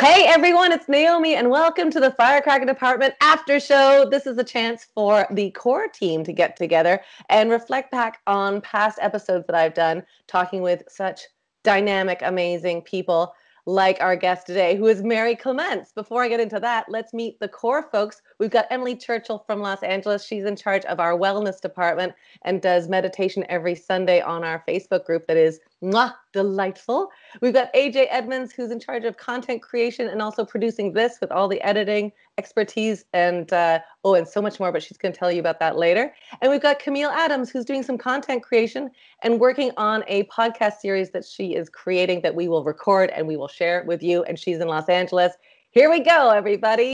Hey everyone, it's Naomi, and welcome to the Firecracker Department After Show. This is a chance for the core team to get together and reflect back on past episodes that I've done, talking with such dynamic, amazing people like our guest today, who is Marie Clements. Before I get into that, let's meet the core folks. We've got Emily Churchill from Los Angeles. She's in charge of our wellness department and does meditation every Sunday on our Facebook group that is mwah, delightful. We've got AJ Edmonds, who's in charge of content creation and also producing this with all the editing expertise and uh, oh, and so much more. But she's going to tell you about that later. And we've got Camille Adams, who's doing some content creation and working on a podcast series that she is creating that we will record and we will share with you. And she's in Los Angeles. Here we go, everybody.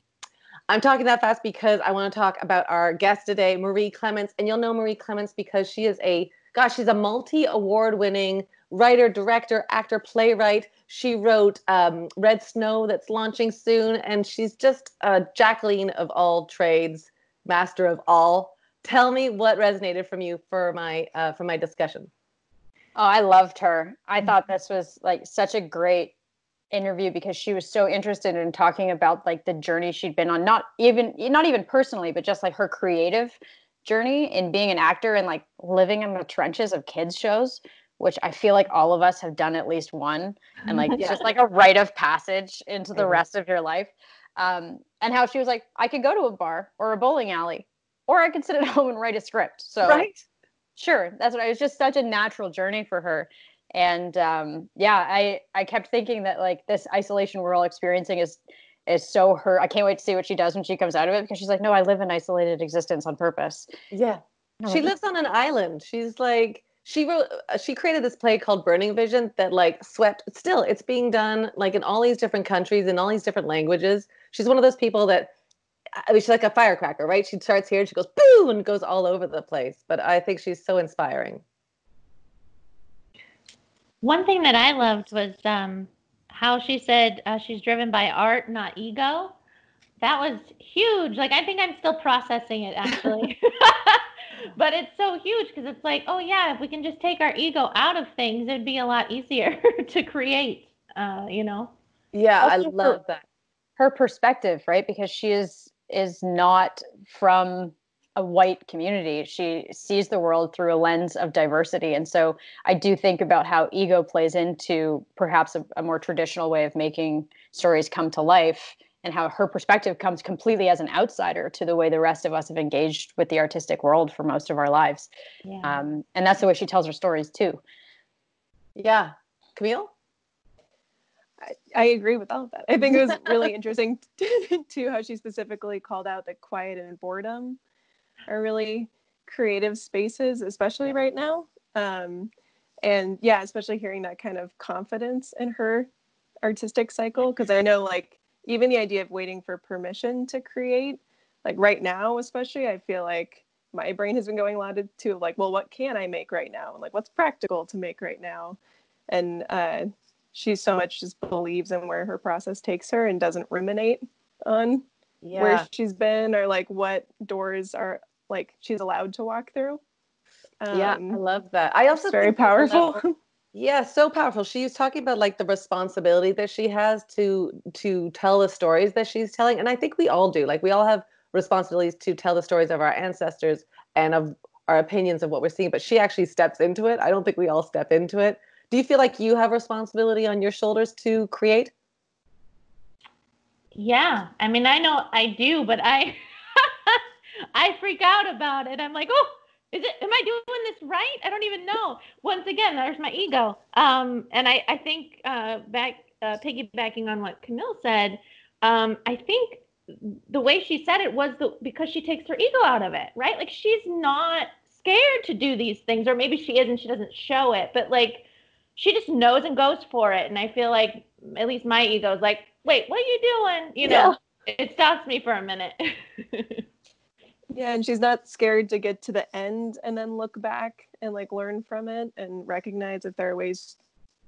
I'm talking that fast because I want to talk about our guest today, Marie Clements. And you'll know Marie Clements because she is a, gosh, she's a multi award winning writer, director, actor, playwright. She wrote um, Red Snow that's launching soon. And she's just a Jacqueline of all trades, master of all. Tell me what resonated from you for my uh, for my discussion. Oh, I loved her. I thought this was like such a great interview because she was so interested in talking about like the journey she'd been on not even not even personally but just like her creative journey in being an actor and like living in the trenches of kids shows which i feel like all of us have done at least one and like yeah. just like a rite of passage into the rest of your life. Um, and how she was like i could go to a bar or a bowling alley or i could sit at home and write a script. So right. sure that's what it was just such a natural journey for her. And um, yeah i i kept thinking that like this isolation we're all experiencing is is so her i can't wait to see what she does when she comes out of it because she's like no i live an isolated existence on purpose. Yeah. She lives on an island. She's like she wrote uh, she created this play called burning vision that like swept still it's being done like in all these different countries in all these different languages she's one of those people that I mean, she's like a firecracker, right? She starts here and she goes boom and goes all over the place. But I think she's so inspiring one thing that I loved was um, how she said uh, she's driven by art, not ego. That was huge. Like I think I'm still processing it actually. but it's so huge because it's like, oh yeah, if we can just take our ego out of things, it'd be a lot easier to create. Uh, you know. Yeah, also I love her, that. Her perspective, right? Because she is is not from a white community. She sees the world through a lens of diversity. And so I do think about how ego plays into perhaps a, a, more traditional way of making stories come to life and how her perspective comes completely as an outsider to the way the rest of us have engaged with the artistic world for most of our lives. Yeah. Um, and that's the way she tells her stories too. Yeah. Camille? I, I agree with all of that. I think it was really interesting too how she specifically called out that quiet and boredom are really creative spaces, especially right now. Um, and yeah, especially hearing that kind of confidence in her artistic cycle, because I know like even the idea of waiting for permission to create, like right now, especially, I feel like my brain has been going a lot to like, well, what can I make right now? And like, what's practical to make right now? And uh, she so much just believes in where her process takes her and doesn't ruminate on yeah. where she's been or like what doors are like she's allowed to walk through. Um, yeah, I love that. I also very powerful. Yeah, so powerful. She was talking about like the responsibility that she has to to tell the stories that she's telling, and I think we all do. Like we all have responsibilities to tell the stories of our ancestors and of our opinions of what we're seeing. But she actually steps into it. I don't think we all step into it. Do you feel like you have responsibility on your shoulders to create? Yeah, I mean, I know I do, but I I freak out about it. I'm like, oh, is it? Am I doing this right? I don't even know. Once again, there's my ego. Um, and I, I think uh, back uh, piggybacking on what Camille said, um, I think the way she said it was the, because she takes her ego out of it, right? Like she's not scared to do these things, or maybe she is and she doesn't show it, but like she just knows and goes for it. And I feel like at least my ego is like, wait, what are you doing? You know, yeah. it stops me for a minute. Yeah, and she's not scared to get to the end and then look back and like learn from it and recognize if there are ways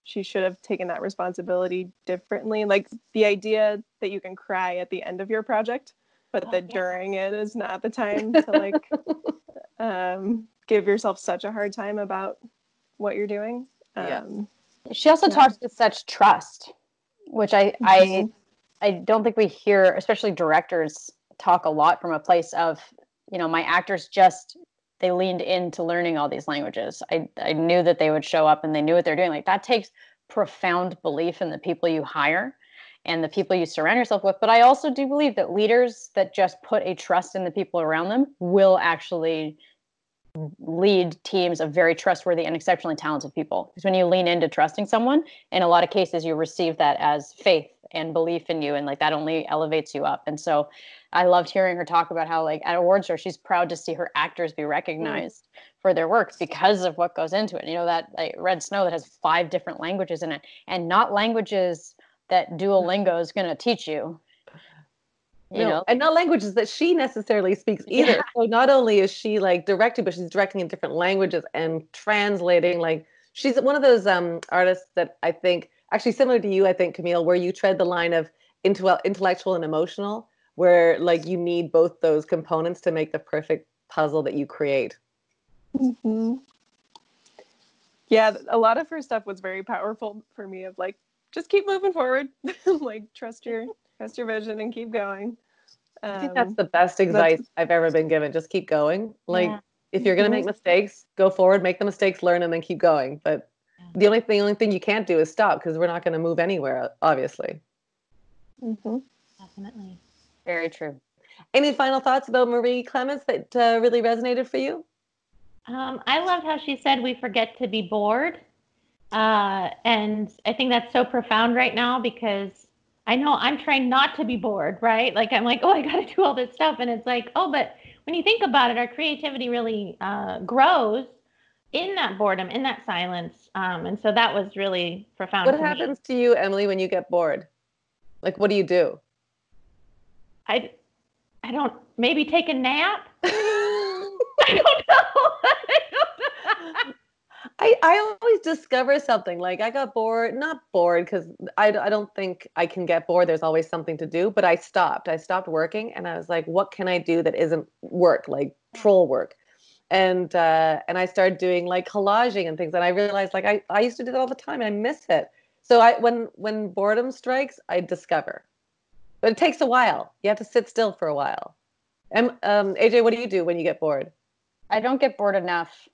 she should have taken that responsibility differently. Like the idea that you can cry at the end of your project, but oh, that yeah. during it is not the time to like um, give yourself such a hard time about what you're doing. Um, yeah. She also yeah. talks with such trust, which I mm-hmm. I I don't think we hear, especially directors, talk a lot from a place of, you know, my actors just they leaned into learning all these languages. I I knew that they would show up and they knew what they're doing. Like that takes profound belief in the people you hire and the people you surround yourself with. But I also do believe that leaders that just put a trust in the people around them will actually lead teams of very trustworthy and exceptionally talented people. Because when you lean into trusting someone, in a lot of cases, you receive that as faith and belief in you, and like that only elevates you up. And so, I loved hearing her talk about how, like, at awards show, she's proud to see her actors be recognized mm. for their work because of what goes into it. You know, that like Red Snow that has five different languages in it, and not languages that Duolingo is going to teach you. You no, know, and not languages that she necessarily speaks either. Yeah. So not only is she like directing, but she's directing in different languages and translating. Like she's one of those um artists that I think actually similar to you. I think Camille, where you tread the line of intellectual and emotional, where like you need both those components to make the perfect puzzle that you create. Mm-hmm. Yeah, a lot of her stuff was very powerful for me. Of like just keep moving forward. like trust your trust your vision and keep going. Um, I think that's um, the best advice I've ever been given. Just keep going. Like yeah. if you're gonna make mm-hmm. mistakes, go forward, make the mistakes, learn and then keep going. But the only thing, the only thing you can't do is stop because we're not going to move anywhere, obviously. Mm-hmm. Definitely. Very true. Any final thoughts about Marie Clements that uh, really resonated for you? Um, I loved how she said we forget to be bored. Uh, and I think that's so profound right now because I know I'm trying not to be bored, right? Like I'm like, oh, I got to do all this stuff, and it's like, oh, but when you think about it, our creativity really uh, grows in that boredom, in that silence, um, and so that was really profound. What happens me. to you, Emily, when you get bored? Like, what do you do? I, I don't. Maybe take a nap. I don't know. I, I always discover something like I got bored, not bored because I, I don't think I can get bored. There's always something to do, but I stopped. I stopped working and I was like, what can I do that isn't work, like troll work? And uh, and I started doing like collaging and things. And I realized like I, I used to do that all the time. I miss it. So I when when boredom strikes, I discover. But it takes a while. You have to sit still for a while. And um, AJ, what do you do when you get bored? I don't get bored enough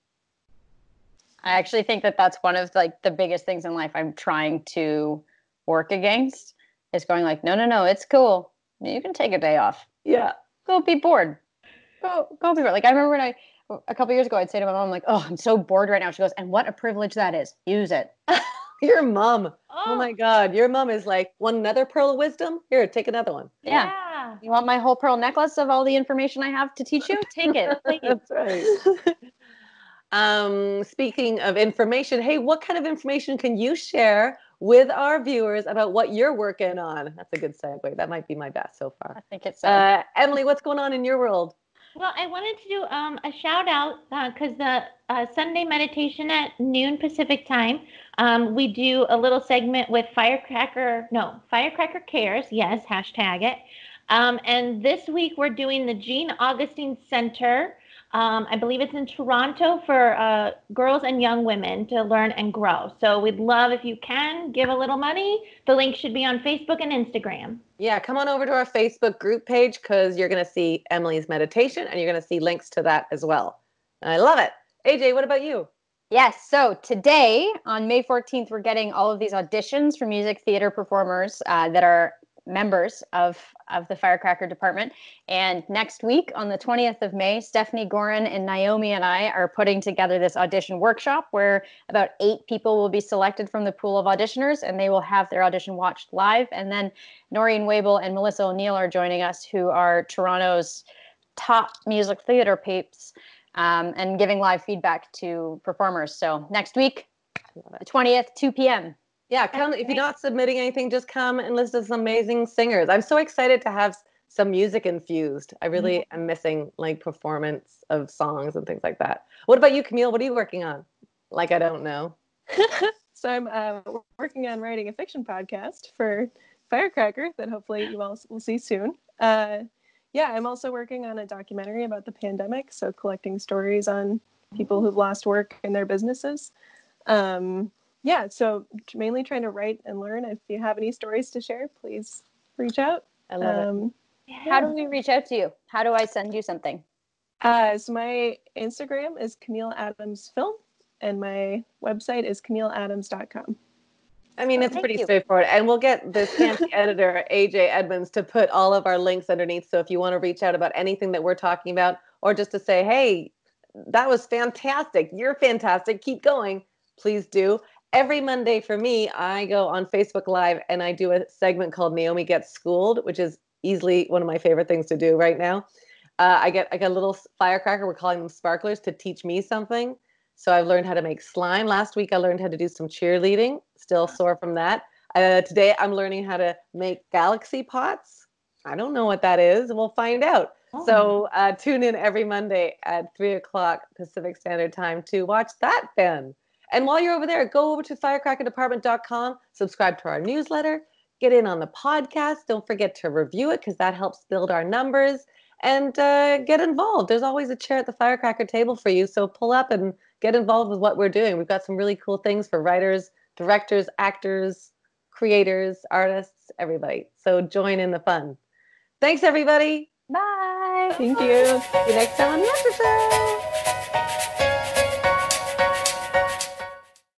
I actually think that that's one of like the biggest things in life I'm trying to work against is going like, no, no, no, it's cool. You can take a day off. Yeah. Go be bored. Go go be bored. Like I remember when I a couple years ago I'd say to my mom, like, oh, I'm so bored right now. She goes, and what a privilege that is. Use it. your mom. Oh. oh. my God. Your mom is like, one another pearl of wisdom? Here, take another one. Yeah. yeah. You want my whole pearl necklace of all the information I have to teach you? Take it. Take it. That's right. Um, speaking of information, hey, what kind of information can you share with our viewers about what you're working on? That's a good segue. That might be my best so far. I think it's uh, Emily. What's going on in your world? Well, I wanted to do um, a shout out because uh, the uh, Sunday meditation at noon Pacific time, um, we do a little segment with Firecracker. No, Firecracker Cares. Yes, hashtag it. Um, and this week we're doing the Jean Augustine Center um, I believe it's in Toronto for uh, girls and young women to learn and grow. So we'd love if you can give a little money. The link should be on Facebook and Instagram. Yeah, come on over to our Facebook group page because you're going to see Emily's meditation and you're going to see links to that as well. I love it. AJ, what about you? Yes. So today on May 14th, we're getting all of these auditions for music theater performers uh, that are members of of the firecracker department. And next week on the 20th of may stephanie gorin and naomi and i are putting together this audition workshop where about eight people will be selected from the pool of auditioners and they will have their audition watched live. And then noreen wabel and melissa o'neil are joining us who are toronto's top music theater peeps um, and giving live feedback to performers. So next week the 20th 2 p.m yeah, come if you're not submitting anything, just come and listen to some amazing singers. I'm so excited to have some music infused. I really mm-hmm. am missing like performance of songs and things like that. What about you, Camille? What are you working on? Like I don't know. so I'm uh, working on writing a fiction podcast for Firecracker that hopefully you all will see soon. Uh, yeah, I'm also working on a documentary about the pandemic, so collecting stories on people who've lost work in their businesses. Um, yeah, so mainly trying to write and learn. If you have any stories to share, please reach out. I love it. Um, How do we reach out to you? How do I send you something? uh, so my Instagram is Camille Adams Film, and my website is CamilleAdams.com. I mean, it's thank pretty you. straightforward. And we'll get this fancy editor, AJ Edmonds, to put all of our links underneath. So if you want to reach out about anything that we're talking about, or just to say, hey, that was fantastic. You're fantastic. Keep going. Please do. Every Monday for me, I go on Facebook Live and I do a segment called Naomi Gets Schooled, which is easily one of my favorite things to do right now. Uh, I get get a little firecracker. We're calling them sparklers to teach me something. So I've learned how to make slime. Last week I learned how to do some cheerleading. Still sore from that. Uh, today I'm learning how to make galaxy pots. I don't know what that is. We'll find out. Oh. So uh, tune in every Monday at three o'clock Pacific Standard Time to watch that, Ben. And while you're over there, go over to firecrackerdepartment.com, subscribe to our newsletter, get in on the podcast. Don't forget to review it because that helps build our numbers and uh, get involved. There's always a chair at the firecracker table for you. So pull up and get involved with what we're doing. We've got some really cool things for writers, directors, actors, creators, artists, everybody. So join in the fun. Thanks, everybody. Bye. Thank you. See you next time on the show.